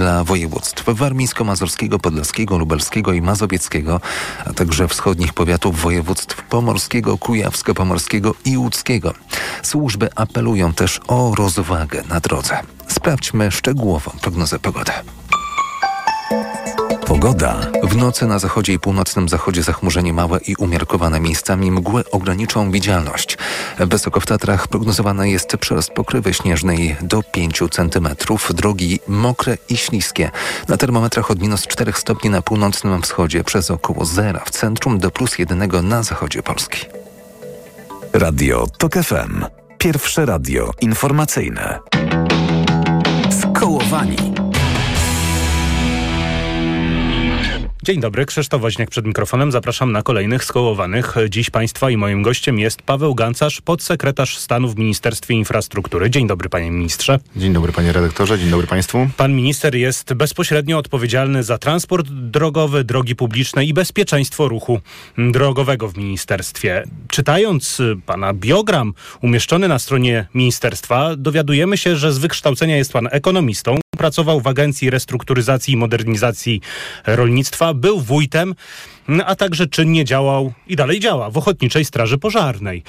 dla województw warmińsko-mazurskiego, podlaskiego, lubelskiego i mazowieckiego, a także wschodnich powiatów województw pomorskiego, kujawsko-pomorskiego i łódzkiego. Służby apelują też o rozwagę na drodze. Sprawdźmy szczegółową prognozę pogody. Pogoda. W nocy na zachodzie i północnym zachodzie zachmurzenie małe i umiarkowane miejscami mgły ograniczą widzialność. Wysoko w Tatrach prognozowane jest przerost pokrywy śnieżnej do 5 cm. Drogi mokre i śliskie. Na termometrach od minus 4 stopni na północnym wschodzie przez około zera w centrum do plus 1 na zachodzie Polski. Radio TOK FM. Pierwsze radio informacyjne. Skołowani. Dzień dobry, Krzysztof Woźniak przed mikrofonem. Zapraszam na kolejnych skołowanych. Dziś Państwa i moim gościem jest Paweł Gancarz, podsekretarz stanu w Ministerstwie Infrastruktury. Dzień dobry, panie ministrze. Dzień dobry, panie redaktorze, dzień dobry państwu. Pan minister jest bezpośrednio odpowiedzialny za transport drogowy, drogi publiczne i bezpieczeństwo ruchu drogowego w ministerstwie. Czytając pana biogram umieszczony na stronie ministerstwa, dowiadujemy się, że z wykształcenia jest pan ekonomistą. Pracował w Agencji Restrukturyzacji i Modernizacji Rolnictwa, był wójtem, a także czynnie działał i dalej działa w Ochotniczej Straży Pożarnej.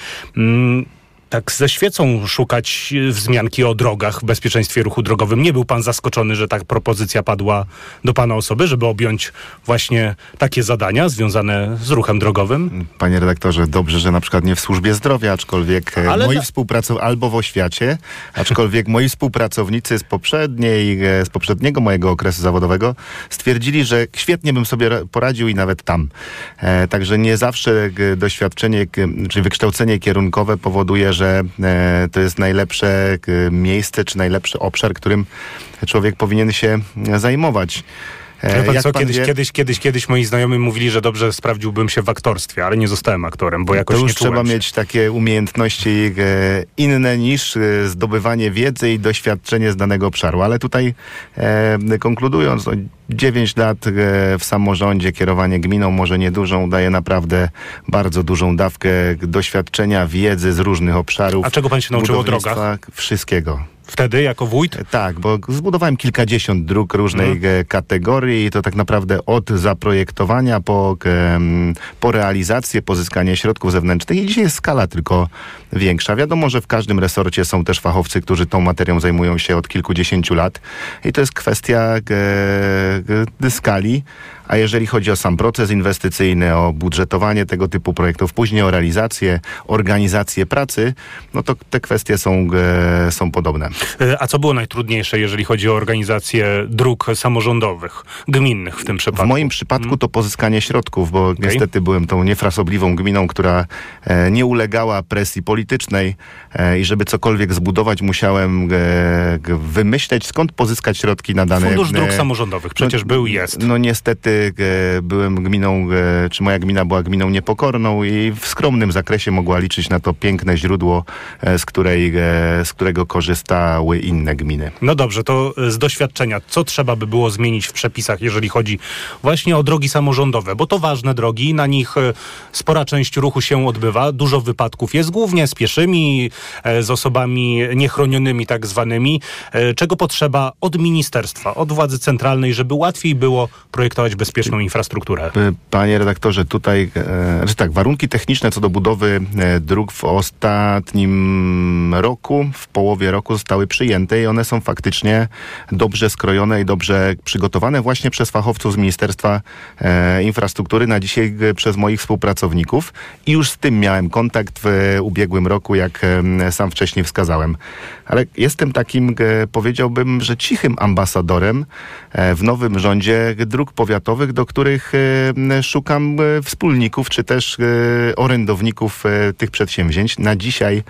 Tak ze świecą szukać wzmianki o drogach, w bezpieczeństwie ruchu drogowym. Nie był pan zaskoczony, że ta propozycja padła do pana osoby, żeby objąć właśnie takie zadania związane z ruchem drogowym? Panie redaktorze, dobrze, że na przykład nie w służbie zdrowia, aczkolwiek e, Ale moi na... współpracownicy, albo w oświacie, aczkolwiek moi współpracownicy z poprzedniej, e, z poprzedniego mojego okresu zawodowego stwierdzili, że świetnie bym sobie poradził i nawet tam. E, także nie zawsze doświadczenie, czy wykształcenie kierunkowe powoduje, że że e, to jest najlepsze e, miejsce, czy najlepszy obszar, którym człowiek powinien się zajmować. E, pan co, pan kiedyś, wie... kiedyś, kiedyś, kiedyś moi znajomi mówili, że dobrze sprawdziłbym się w aktorstwie, ale nie zostałem aktorem, bo jakoś to już nie trzeba się. mieć takie umiejętności e, inne niż e, zdobywanie wiedzy i doświadczenie z danego obszaru. Ale tutaj e, konkludując, no, 9 lat e, w samorządzie, kierowanie gminą, może niedużą, daje naprawdę bardzo dużą dawkę doświadczenia, wiedzy z różnych obszarów. A czego pan się nauczył o drogach? Wszystkiego. Wtedy jako wójt? Tak, bo zbudowałem kilkadziesiąt dróg różnej mhm. kategorii i to tak naprawdę od zaprojektowania po, po realizację, pozyskanie środków zewnętrznych i dzisiaj jest skala tylko większa. Wiadomo, że w każdym resorcie są też fachowcy, którzy tą materią zajmują się od kilkudziesięciu lat i to jest kwestia skali a jeżeli chodzi o sam proces inwestycyjny, o budżetowanie tego typu projektów, później o realizację, organizację pracy, no to te kwestie są, e, są podobne. E, a co było najtrudniejsze, jeżeli chodzi o organizację dróg samorządowych, gminnych w tym przypadku? W moim przypadku hmm. to pozyskanie środków, bo okay. niestety byłem tą niefrasobliwą gminą, która e, nie ulegała presji politycznej i żeby cokolwiek zbudować, musiałem wymyśleć, skąd pozyskać środki na dane... Fundusz Dróg Samorządowych przecież no, był i jest. No niestety E, byłem gminą, e, czy moja gmina była gminą niepokorną i w skromnym zakresie mogła liczyć na to piękne źródło, e, z, której, z którego korzystały inne gminy. No dobrze, to z doświadczenia, co trzeba by było zmienić w przepisach, jeżeli chodzi właśnie o drogi samorządowe, bo to ważne drogi, na nich spora część ruchu się odbywa, dużo wypadków jest, głównie z pieszymi, z osobami niechronionymi tak zwanymi. Czego potrzeba od ministerstwa, od władzy centralnej, żeby łatwiej było projektować bezpieczną infrastrukturę. Panie redaktorze, tutaj, e, znaczy tak, warunki techniczne co do budowy e, dróg w ostatnim roku, w połowie roku zostały przyjęte i one są faktycznie dobrze skrojone i dobrze przygotowane właśnie przez fachowców z Ministerstwa e, Infrastruktury, na dzisiaj przez moich współpracowników i już z tym miałem kontakt w ubiegłym roku, jak sam wcześniej wskazałem. Ale jestem takim, powiedziałbym, że cichym ambasadorem w nowym rządzie dróg powiatowych do których e, szukam e, wspólników, czy też e, orędowników tych przedsięwzięć. Na dzisiaj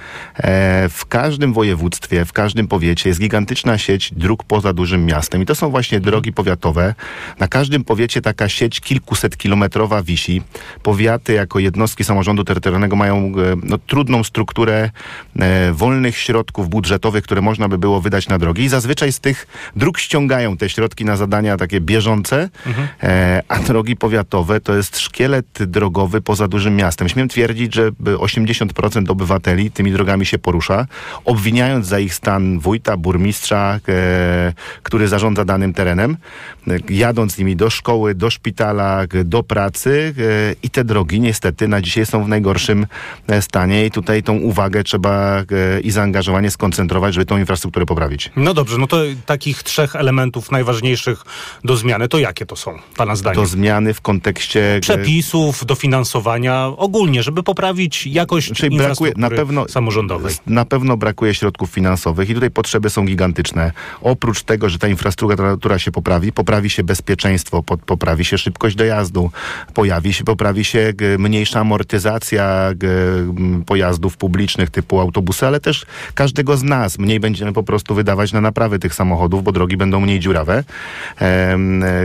w każdym województwie, w każdym powiecie jest gigantyczna sieć dróg poza dużym miastem. I to są właśnie drogi powiatowe. Na każdym powiecie taka sieć kilkuset kilometrowa wisi. Powiaty jako jednostki samorządu terytorialnego mają no, trudną strukturę wolnych środków budżetowych, które można by było wydać na drogi. I zazwyczaj z tych dróg ściągają te środki na zadania takie bieżące. Mhm. E, a drogi powiatowe to jest szkielet drogowy poza dużym miastem. Śmiem twierdzić, że 80% obywateli tymi drogami się porusza, obwiniając za ich stan wójta, burmistrza, e, który zarządza danym terenem, jadąc z nimi do szkoły, do szpitala, do pracy e, i te drogi niestety na dzisiaj są w najgorszym stanie i tutaj tą uwagę trzeba i zaangażowanie skoncentrować, żeby tą infrastrukturę poprawić. No dobrze, no to takich trzech elementów najważniejszych do zmiany, to jakie to są, pana zdaniem? Do zmiany w kontekście... e, Przepisów, dofinansowania, ogólnie, żeby poprawić jakość Czyli brakuje na pewno samorządowej. Na pewno brakuje środków finansowych i tutaj potrzeby są gigantyczne. Oprócz tego, że ta infrastruktura się poprawi, poprawi się bezpieczeństwo, po, poprawi się szybkość dojazdu, pojawi się, poprawi się mniejsza amortyzacja pojazdów publicznych typu autobusy, ale też każdego z nas. Mniej będziemy po prostu wydawać na naprawy tych samochodów, bo drogi będą mniej dziurawe.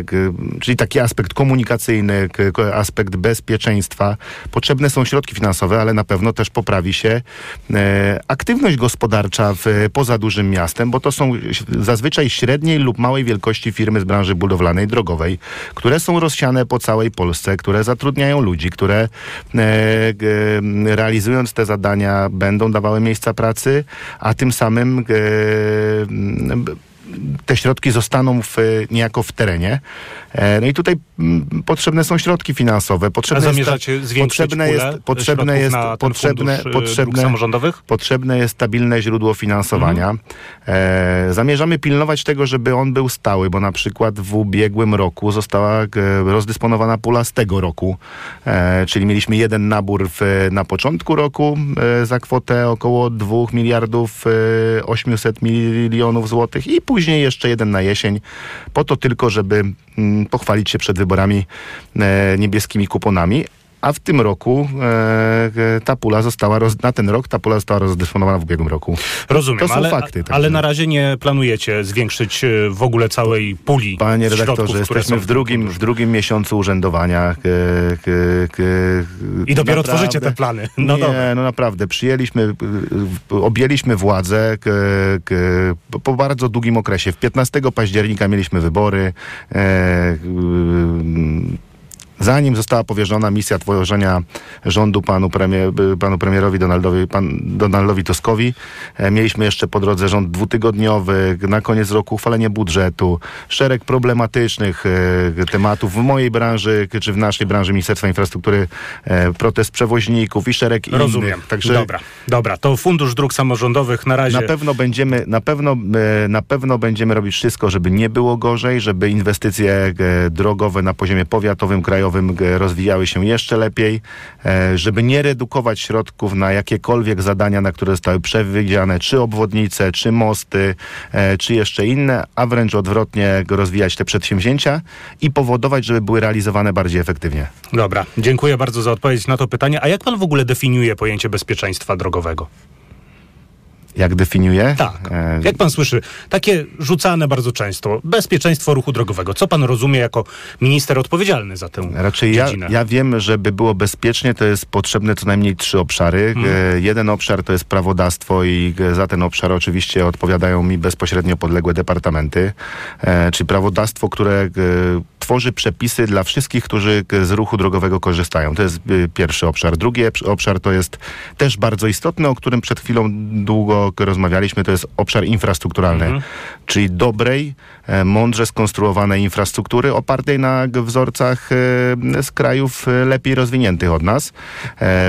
G, czyli taki aspekt komunikacyjny, aspekt bezpieczeństwa. Potrzebne są środki finansowe, ale na pewno też poprawi się e, aktywność gospodarcza w, poza dużym miastem, bo to są zazwyczaj średniej lub małej wielkości firmy z branży budowlanej, drogowej, które są rozsiane po całej Polsce, które zatrudniają ludzi, które e, realizując te zadania będą dawały miejsca pracy, a tym samym te środki zostaną w, niejako w terenie. E, No i tutaj mm, potrzebne są środki finansowe. A Potrzebne jest, zamierzacie zwiększyć potrzebne jest, potrzebne jest, potrzebne, dróg potrzebne, samorządowych? Potrzebne jest stabilne źródło finansowania. E, zamierzamy pilnować tego, żeby on był stały, bo na przykład w ubiegłym roku została e, rozdysponowana pula z tego roku. E, czyli mieliśmy jeden nabór w, na początku roku e, za kwotę około 2 miliardów e, 800 milionów złotych i później jeszcze jeden na jesień, po to tylko, żeby mm, pochwalić się przed wyborami e, niebieskimi kuponami. A w tym roku e, e, ta pula została, roz, na ten rok ta pula została rozdysponowana w ubiegłym roku. Rozumiem, To są ale, fakty, także- ale na razie nie planujecie zwiększyć y, w ogóle całej puli Panie redaktorze, jesteśmy w drugim, w drugim miesiącu urzędowania. e, k, k, I dopiero naprawdę- tworzycie te plany. No nie, dobra. no naprawdę. Przyjęliśmy, objęliśmy władzę po- bardzo długim okresie. W 15 października mieliśmy wybory. E, Zanim została powierzona misja tworzenia rządu panu, premier, y, panu premierowi Donaldowi, pan, Donaldowi Tuskowi, e, mieliśmy jeszcze po drodze rząd dwutygodniowy, na koniec roku uchwalenie budżetu, szereg problematycznych e, tematów w mojej branży, czy w naszej branży Ministerstwa Infrastruktury, e, protest przewoźników i szereg Rozumiem. innych. Także Dobra, dobra. To Fundusz Dróg Samorządowych na razie... na pewno będziemy, na pewno, na pewno będziemy robić wszystko, żeby nie było gorzej, żeby inwestycje drogowe na poziomie powiatowym, krajowym e, rozwijały się jeszcze lepiej, e, żeby nie redukować środków na jakiekolwiek zadania, na które zostały przewidziane, czy obwodnice, czy mosty, e, czy jeszcze inne, a wręcz odwrotnie rozwijać te przedsięwzięcia i powodować, żeby były realizowane bardziej efektywnie. Dobra, dziękuję bardzo za odpowiedź na to pytanie. A jak pan w ogóle definiuje pojęcie bezpieczeństwa drogowego? Jak definiuję? Tak. E, Jak pan słyszy, takie rzucane bardzo często, bezpieczeństwo ruchu drogowego. Co pan rozumie jako minister odpowiedzialny za tę Raczej ja, dziedzinę? ja wiem, żeby było bezpiecznie, to jest potrzebne co najmniej trzy obszary. Mhm. E, Jeden obszar to jest prawodawstwo i e, za ten obszar oczywiście odpowiadają mi bezpośrednio podległe departamenty. Czyli prawodawstwo, które tworzy przepisy dla wszystkich, którzy z ruchu drogowego korzystają. To jest pierwszy obszar. Drugi obszar to jest też bardzo istotny, o którym przed chwilą długo rozmawialiśmy, to jest obszar infrastrukturalny, Mhm. czyli dobrej, e, mądrze skonstruowanej infrastruktury opartej na wzorcach e, z krajów e, lepiej rozwiniętych od nas.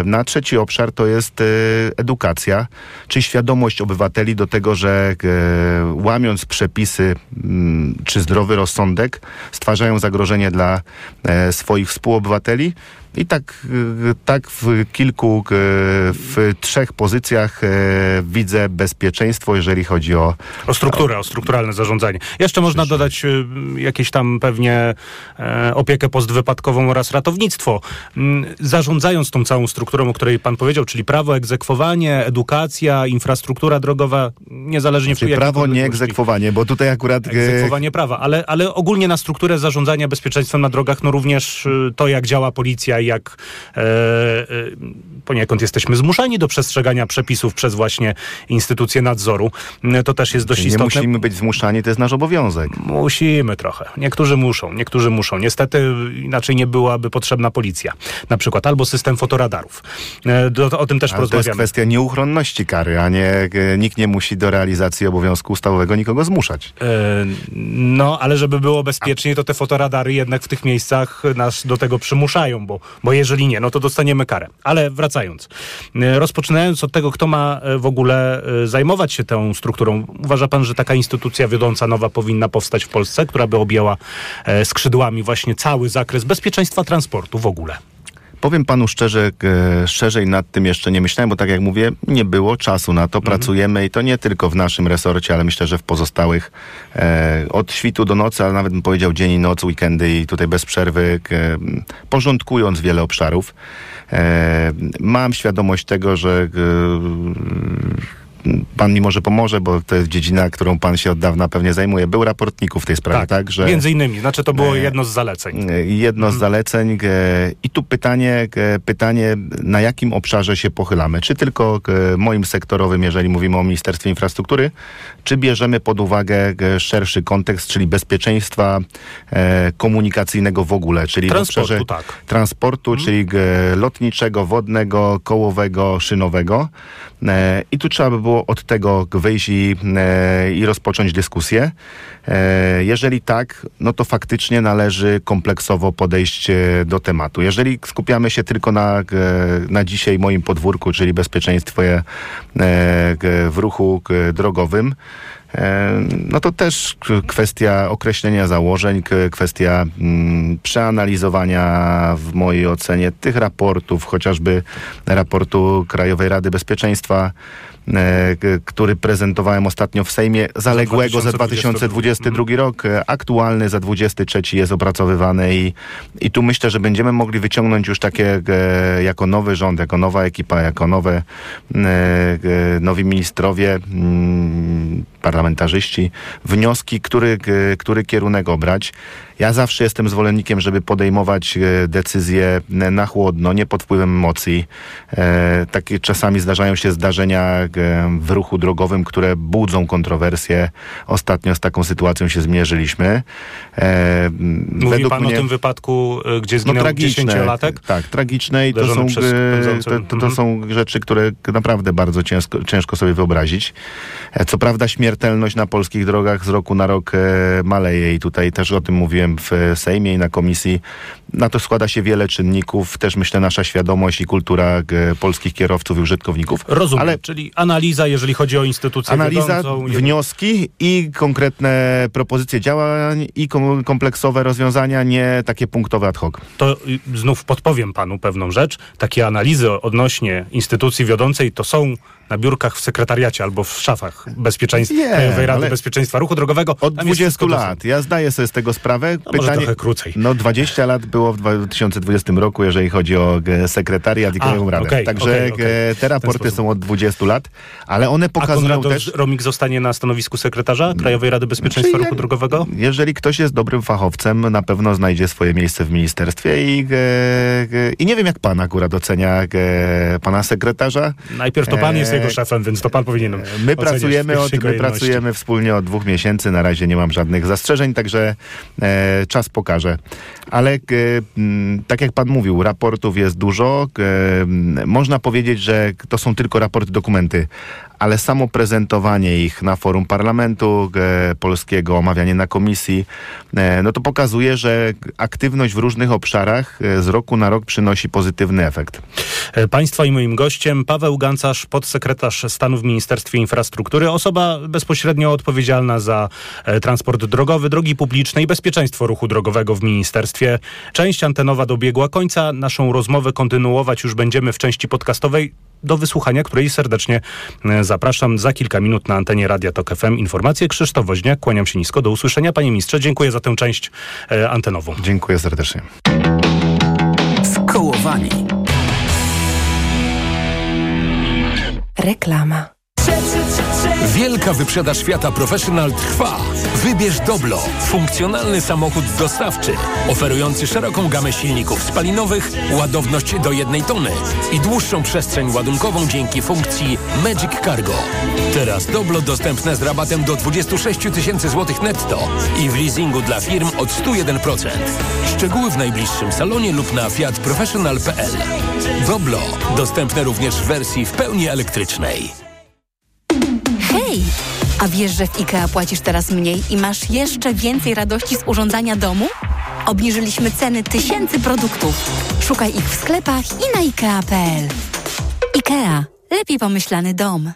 Na trzeci obszar to jest edukacja, czyli świadomość obywateli do tego, że łamiąc przepisy mm, czy zdrowy rozsądek stwarzają zagrożenie dla swoich współobywateli. I tak, e, tak w kilku, e, w trzech pozycjach e, widzę bezpieczeństwo, jeżeli chodzi o O strukturę, o strukturalne zarządzanie. Jeszcze można dodać y, jakieś tam pewnie e, opiekę postwypadkową oraz ratownictwo. Mm, Zarządzając tą całą strukturą, o której pan powiedział, czyli prawo, egzekwowanie, edukacja, infrastruktura drogowa, niezależnie jakiej prawo, nie egzekwowanie, bo tutaj akurat... Egzekwowanie prawa, ale, ale ogólnie na strukturę zarządzania bezpieczeństwem na drogach, no również y, to, jak działa policja, jak e, e, poniekąd jesteśmy zmuszani do przestrzegania przepisów przez właśnie instytucje nadzoru. To też jest dość Nie istotne. musimy być zmuszani, to jest nasz obowiązek. Musimy trochę. Niektórzy muszą, niektórzy muszą. Niestety inaczej nie byłaby potrzebna policja. Na przykład albo system fotoradarów. E, Do, o tym też Ale to jest porozmawiamy. kwestia nieuchronności kary, a nie e, nikt nie musi do realizacji obowiązku ustawowego nikogo zmuszać. E, No, ale żeby było bezpiecznie, to te fotoradary jednak w tych miejscach nas do tego przymuszają, bo, bo jeżeli nie, no to dostaniemy karę. Ale wracając, e, rozpoczynając od tego, kto ma e, w ogóle e, zajmować się tą strukturą, uważa pan, że taka instytucja wiodąca nowa powinna powstać w Polsce, która by objęła skrzydłami właśnie cały zakres bezpieczeństwa transportu w ogóle? Powiem panu szczerze, e, szerzej nad tym jeszcze nie myślałem, bo tak jak mówię, nie było czasu na to. Pracujemy i to nie tylko w naszym resorcie, ale myślę, że w pozostałych e, od świtu do nocy, ale nawet bym powiedział dzień i noc, weekendy i tutaj bez przerwy, e, porządkując wiele obszarów. Mam świadomość tego, że Pan mi może pomoże, bo to jest dziedzina, którą pan się od dawna pewnie zajmuje. Był raportników w tej sprawie, tak? że... między innymi. Znaczy to było E, jedno z zaleceń. E, Jedno z zaleceń. e, I tu pytanie, pytanie, na jakim obszarze się pochylamy? Czy tylko moim sektorowym, jeżeli mówimy o Ministerstwie Infrastruktury, czy bierzemy pod uwagę szerszy kontekst, czyli bezpieczeństwa komunikacyjnego w ogóle, czyli w Transportu, obszarze tak. transportu, czyli e, lotniczego, wodnego, kołowego, szynowego. E, I tu trzeba by było od tego wyjść i, e, i rozpocząć dyskusję. E, Jeżeli tak, no to faktycznie należy kompleksowo podejść do tematu. Jeżeli skupiamy się tylko na, na dzisiaj moim podwórku, czyli bezpieczeństwie w ruchu drogowym, no to też kwestia określenia założeń, kwestia mm, przeanalizowania w mojej ocenie tych raportów, chociażby raportu Krajowej Rady Bezpieczeństwa, który prezentowałem ostatnio w Sejmie, zaległego za 2022 rok, e, aktualny za 2023 jest opracowywany i, i tu myślę, że będziemy mogli wyciągnąć już takie e, jako nowy rząd, jako nowa ekipa, jako nowe e, e, nowi ministrowie, mm, parlamentarzyści, wnioski, który, e, który kierunek obrać. Ja zawsze jestem zwolennikiem, żeby podejmować e, decyzje e, na chłodno, nie pod wpływem emocji. E, takie czasami zdarzają się zdarzenia e, w ruchu drogowym, które budzą kontrowersje. Ostatnio z taką sytuacją się zmierzyliśmy. E, Mówi pan o tym wypadku, y, gdzie no, zginął tragiczne, dziesięciolatek? Tak, tragiczne i to są, e, to, to, to Mhm. są rzeczy, które naprawdę bardzo ciężko, ciężko sobie wyobrazić. E, Co prawda śmiertelność na polskich drogach z roku na rok e, maleje i tutaj też o tym mówiłem w e, Sejmie i na komisji. Na to składa się wiele czynników, też myślę nasza świadomość i kultura e, polskich kierowców i użytkowników. Rozumiem, Ale czyli analiza, jeżeli chodzi o instytucję Analiza, wiodącą. wnioski i konkretne propozycje działań i kom- kompleksowe rozwiązania, nie takie punktowe ad hoc. To y, znów podpowiem panu pewną rzecz. Takie analizy odnośnie instytucji wiodącej to są na biurkach w sekretariacie albo w szafach bezpieczeństwa, Nie, Krajowej Rady Bezpieczeństwa Ruchu Drogowego. Od Tam jest 20 wszystko lat. Ja zdaję sobie z tego sprawę. No, może trochę krócej. No 20 lat było w 2020 roku, jeżeli chodzi o e, sekretariat i Krajową Radę. okej, Także okej. e, te raporty są od 20 lat, ale one A pokazują Konrad też... Romik zostanie na stanowisku sekretarza Krajowej Rady Bezpieczeństwa Znaczy, Ruchu jak- Drogowego? Jeżeli ktoś jest dobrym fachowcem, na pewno znajdzie swoje miejsce w ministerstwie i, e, e, i nie wiem, jak pan akurat ocenia e, pana sekretarza. Najpierw to pan jest Eee, jego szefem, więc to pan powinien My oceniać pracujemy, od, my pracujemy wspólnie od dwóch miesięcy. Na razie nie mam żadnych zastrzeżeń, także e, czas pokaże. Ale e, tak jak pan mówił, raportów jest dużo. E, można powiedzieć, że to są tylko raporty, dokumenty, que ale samo prezentowanie ich na forum parlamentu e, polskiego, omawianie na komisji, e, no to pokazuje, że aktywność w różnych obszarach e, z roku na rok przynosi pozytywny efekt. Państwa i moim gościem Paweł Gancarz, podsekretarz stanu w Ministerstwie Infrastruktury, osoba bezpośrednio odpowiedzialna za transport drogowy, drogi publiczne i bezpieczeństwo ruchu drogowego w ministerstwie. Część antenowa dobiegła końca. Naszą rozmowę kontynuować już będziemy w części podcastowej do wysłuchania, której serdecznie zapraszam za kilka minut na antenie Radia Tok FM. Informacje Krzysztof Woźniak. Kłaniam się nisko. Do usłyszenia, panie ministrze. Dziękuję za tę część e, antenową. Dziękuję serdecznie. Skołowani. Reklama. Wielka wyprzedaż świata Professional trwa. Wybierz Doblo, funkcjonalny samochód dostawczy, oferujący szeroką gamę silników spalinowych, ładowność do jednej tony i dłuższą przestrzeń ładunkową dzięki funkcji Magic Cargo. Teraz Doblo dostępne z rabatem do 26 tysięcy złotych netto i w leasingu dla firm od 101%. Szczegóły w najbliższym salonie lub na fiatprofessional.pl. Doblo, dostępne również w wersji w pełni elektrycznej. A wiesz, że w IKEA płacisz teraz mniej i masz jeszcze więcej radości z urządzania domu? Obniżyliśmy ceny tysięcy produktów. Szukaj ich w sklepach i na IKEA.pl. IKEA. Lepiej pomyślany dom.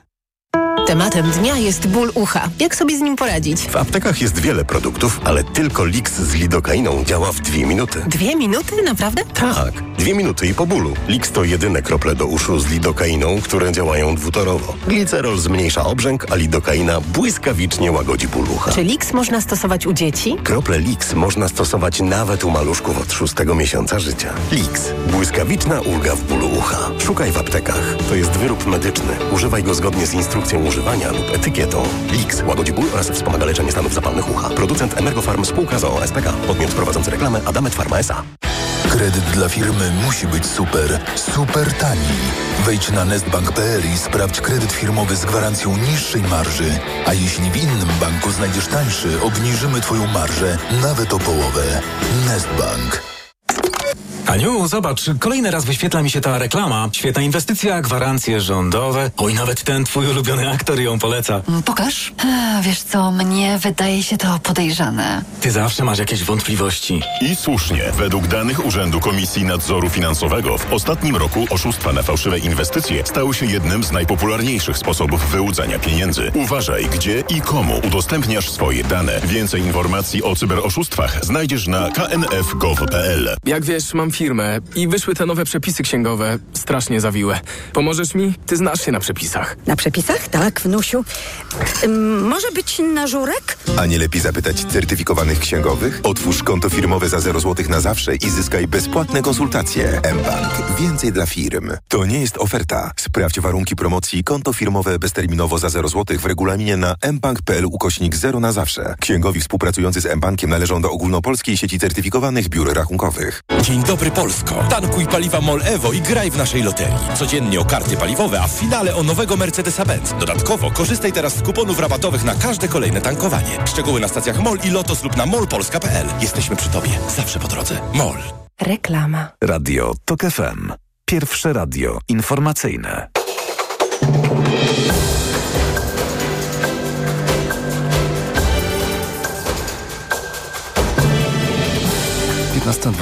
Tematem dnia jest ból ucha. Jak sobie z nim poradzić? W aptekach jest wiele produktów, ale tylko Lix z lidokainą działa w dwie minuty. Dwie minuty? Naprawdę? Tak, dwie minuty i po bólu. Lix to jedyne krople do uszu z lidokainą, które działają dwutorowo. Glicerol zmniejsza obrzęk, a lidokaina błyskawicznie łagodzi ból ucha. Czy Lix można stosować u dzieci? Krople Lix można stosować nawet u maluszków od szóstego miesiąca życia. Lix. Błyskawiczna ulga w bólu ucha. Szukaj w aptekach. To jest wyrób medyczny. Używaj go zgodnie z instrukcją używania lub etykietą. Lix łagodzi ból oraz wspomaga leczenie stanów zapalnych ucha. Producent Emergofarm spółka z OSPK. Podmiot prowadzący reklamę Adamet Pharma S.A. Kredyt dla firmy musi być super, super tani. Wejdź na nestbank.pl i sprawdź kredyt firmowy z gwarancją niższej marży. A jeśli w innym banku znajdziesz tańszy, obniżymy Twoją marżę nawet o połowę. Nestbank. Aniu, zobacz, kolejny raz wyświetla mi się ta reklama. Świetna inwestycja, gwarancje rządowe. Oj, nawet ten twój ulubiony aktor ją poleca. Pokaż. A, wiesz co, mnie wydaje się to podejrzane. Ty zawsze masz jakieś wątpliwości. I słusznie. Według danych Urzędu Komisji Nadzoru Finansowego w ostatnim roku oszustwa na fałszywe inwestycje stały się jednym z najpopularniejszych sposobów wyłudzania pieniędzy. Uważaj, gdzie i komu udostępniasz swoje dane. Więcej informacji o cyberoszustwach znajdziesz na knf.gov.pl. Jak wiesz, mam firmę i wyszły te nowe przepisy księgowe. Strasznie zawiłe. Pomożesz mi? Ty znasz się na przepisach. Na przepisach? Tak, wnusiu. Ym, może być na żurek? A nie lepiej zapytać certyfikowanych księgowych? Otwórz konto firmowe za 0 zł na zawsze i zyskaj bezpłatne konsultacje. mBank. Więcej dla firm. To nie jest oferta. Sprawdź warunki promocji konto firmowe bezterminowo za 0 zł w regulaminie na mbank.pl ukośnik 0 na zawsze. Księgowi współpracujący z mBankiem należą do ogólnopolskiej sieci certyfikowanych biur rachunkowych. Dzień dobry Polsko. Tankuj paliwa MOL Evo i graj w naszej loterii. Codziennie o karty paliwowe, a w finale o nowego Mercedesa-Benz. Dodatkowo korzystaj teraz z kuponów rabatowych na każde kolejne tankowanie. Szczegóły na stacjach MOL i Lotos lub na molpolska.pl. Jesteśmy przy Tobie. Zawsze po drodze. MOL. Reklama. Radio TOK FM. Pierwsze radio informacyjne.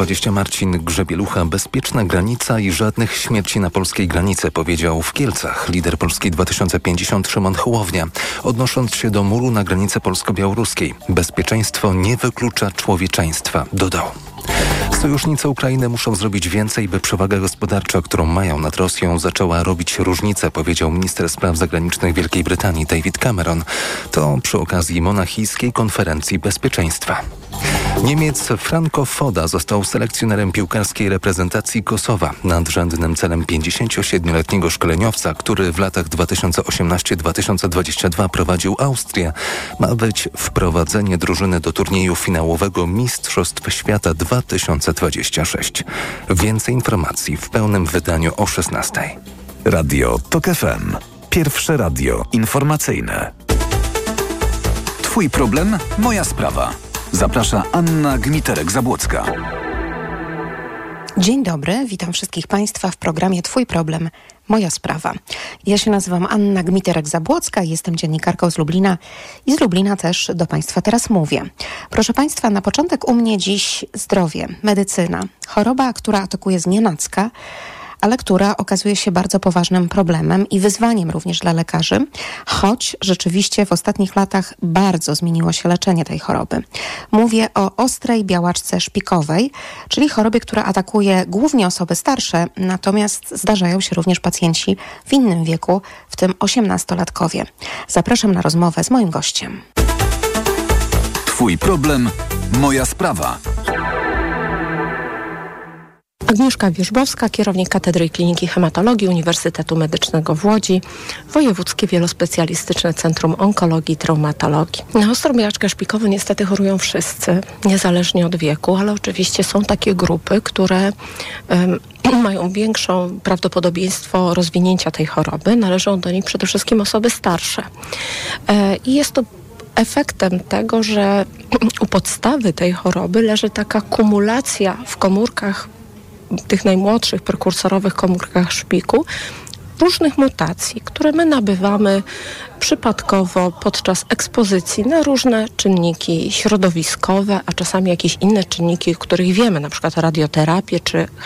Dwadzieścia Marcin Grzebielucha. Bezpieczna granica i żadnych śmierci na polskiej granicy, powiedział w Kielcach lider Polski 2050 Szymon Hołownia, odnosząc się do muru na granicy polsko-białoruskiej. Bezpieczeństwo nie wyklucza człowieczeństwa, dodał. Sojusznicy Ukrainy muszą zrobić więcej, by przewaga gospodarcza, którą mają nad Rosją, zaczęła robić różnicę, powiedział minister spraw zagranicznych Wielkiej Brytanii David Cameron. To przy okazji monachijskiej konferencji bezpieczeństwa. Niemiec Franco Foda został selekcjonerem piłkarskiej reprezentacji Kosowa. Nadrzędnym celem 57-letniego szkoleniowca, który w latach 2018-2022 prowadził Austrię, ma być wprowadzenie drużyny do turnieju finałowego Mistrzostw Świata 2026. Więcej informacji w pełnym wydaniu o 16. Radio TOK FM. Pierwsze radio informacyjne. Twój problem, moja sprawa. Zaprasza Anna Gmiterek-Zabłocka. Dzień dobry, witam wszystkich Państwa w programie Twój problem, moja sprawa. Ja się nazywam Anna Gmiterek-Zabłocka, jestem dziennikarką z Lublina i z Lublina też do Państwa teraz mówię. Proszę Państwa, na początek u mnie dziś zdrowie, medycyna, choroba, która atakuje z ale która okazuje się bardzo poważnym problemem i wyzwaniem również dla lekarzy, choć rzeczywiście w ostatnich latach bardzo zmieniło się leczenie tej choroby. Mówię o ostrej białaczce szpikowej, czyli chorobie, która atakuje głównie osoby starsze, natomiast zdarzają się również pacjenci w innym wieku, w tym 18-latkowie. Zapraszam na rozmowę z moim gościem. Twój problem, moja sprawa. Agnieszka Wierzbowska, kierownik Katedry i Kliniki Hematologii Uniwersytetu Medycznego w Łodzi, Wojewódzkie Wielospecjalistyczne Centrum Onkologii i Traumatologii. Na ostrą białaczkę szpikową niestety chorują wszyscy, niezależnie od wieku, ale oczywiście są takie grupy, które um, mają większą prawdopodobieństwo rozwinięcia tej choroby. Należą do nich przede wszystkim osoby starsze. E, I jest to efektem tego, że u podstawy tej choroby leży taka kumulacja w komórkach tych najmłodszych prekursorowych komórkach szpiku różnych mutacji, które my nabywamy przypadkowo podczas ekspozycji na różne czynniki środowiskowe, a czasami jakieś inne czynniki, których wiemy, na przykład radioterapię czy chemię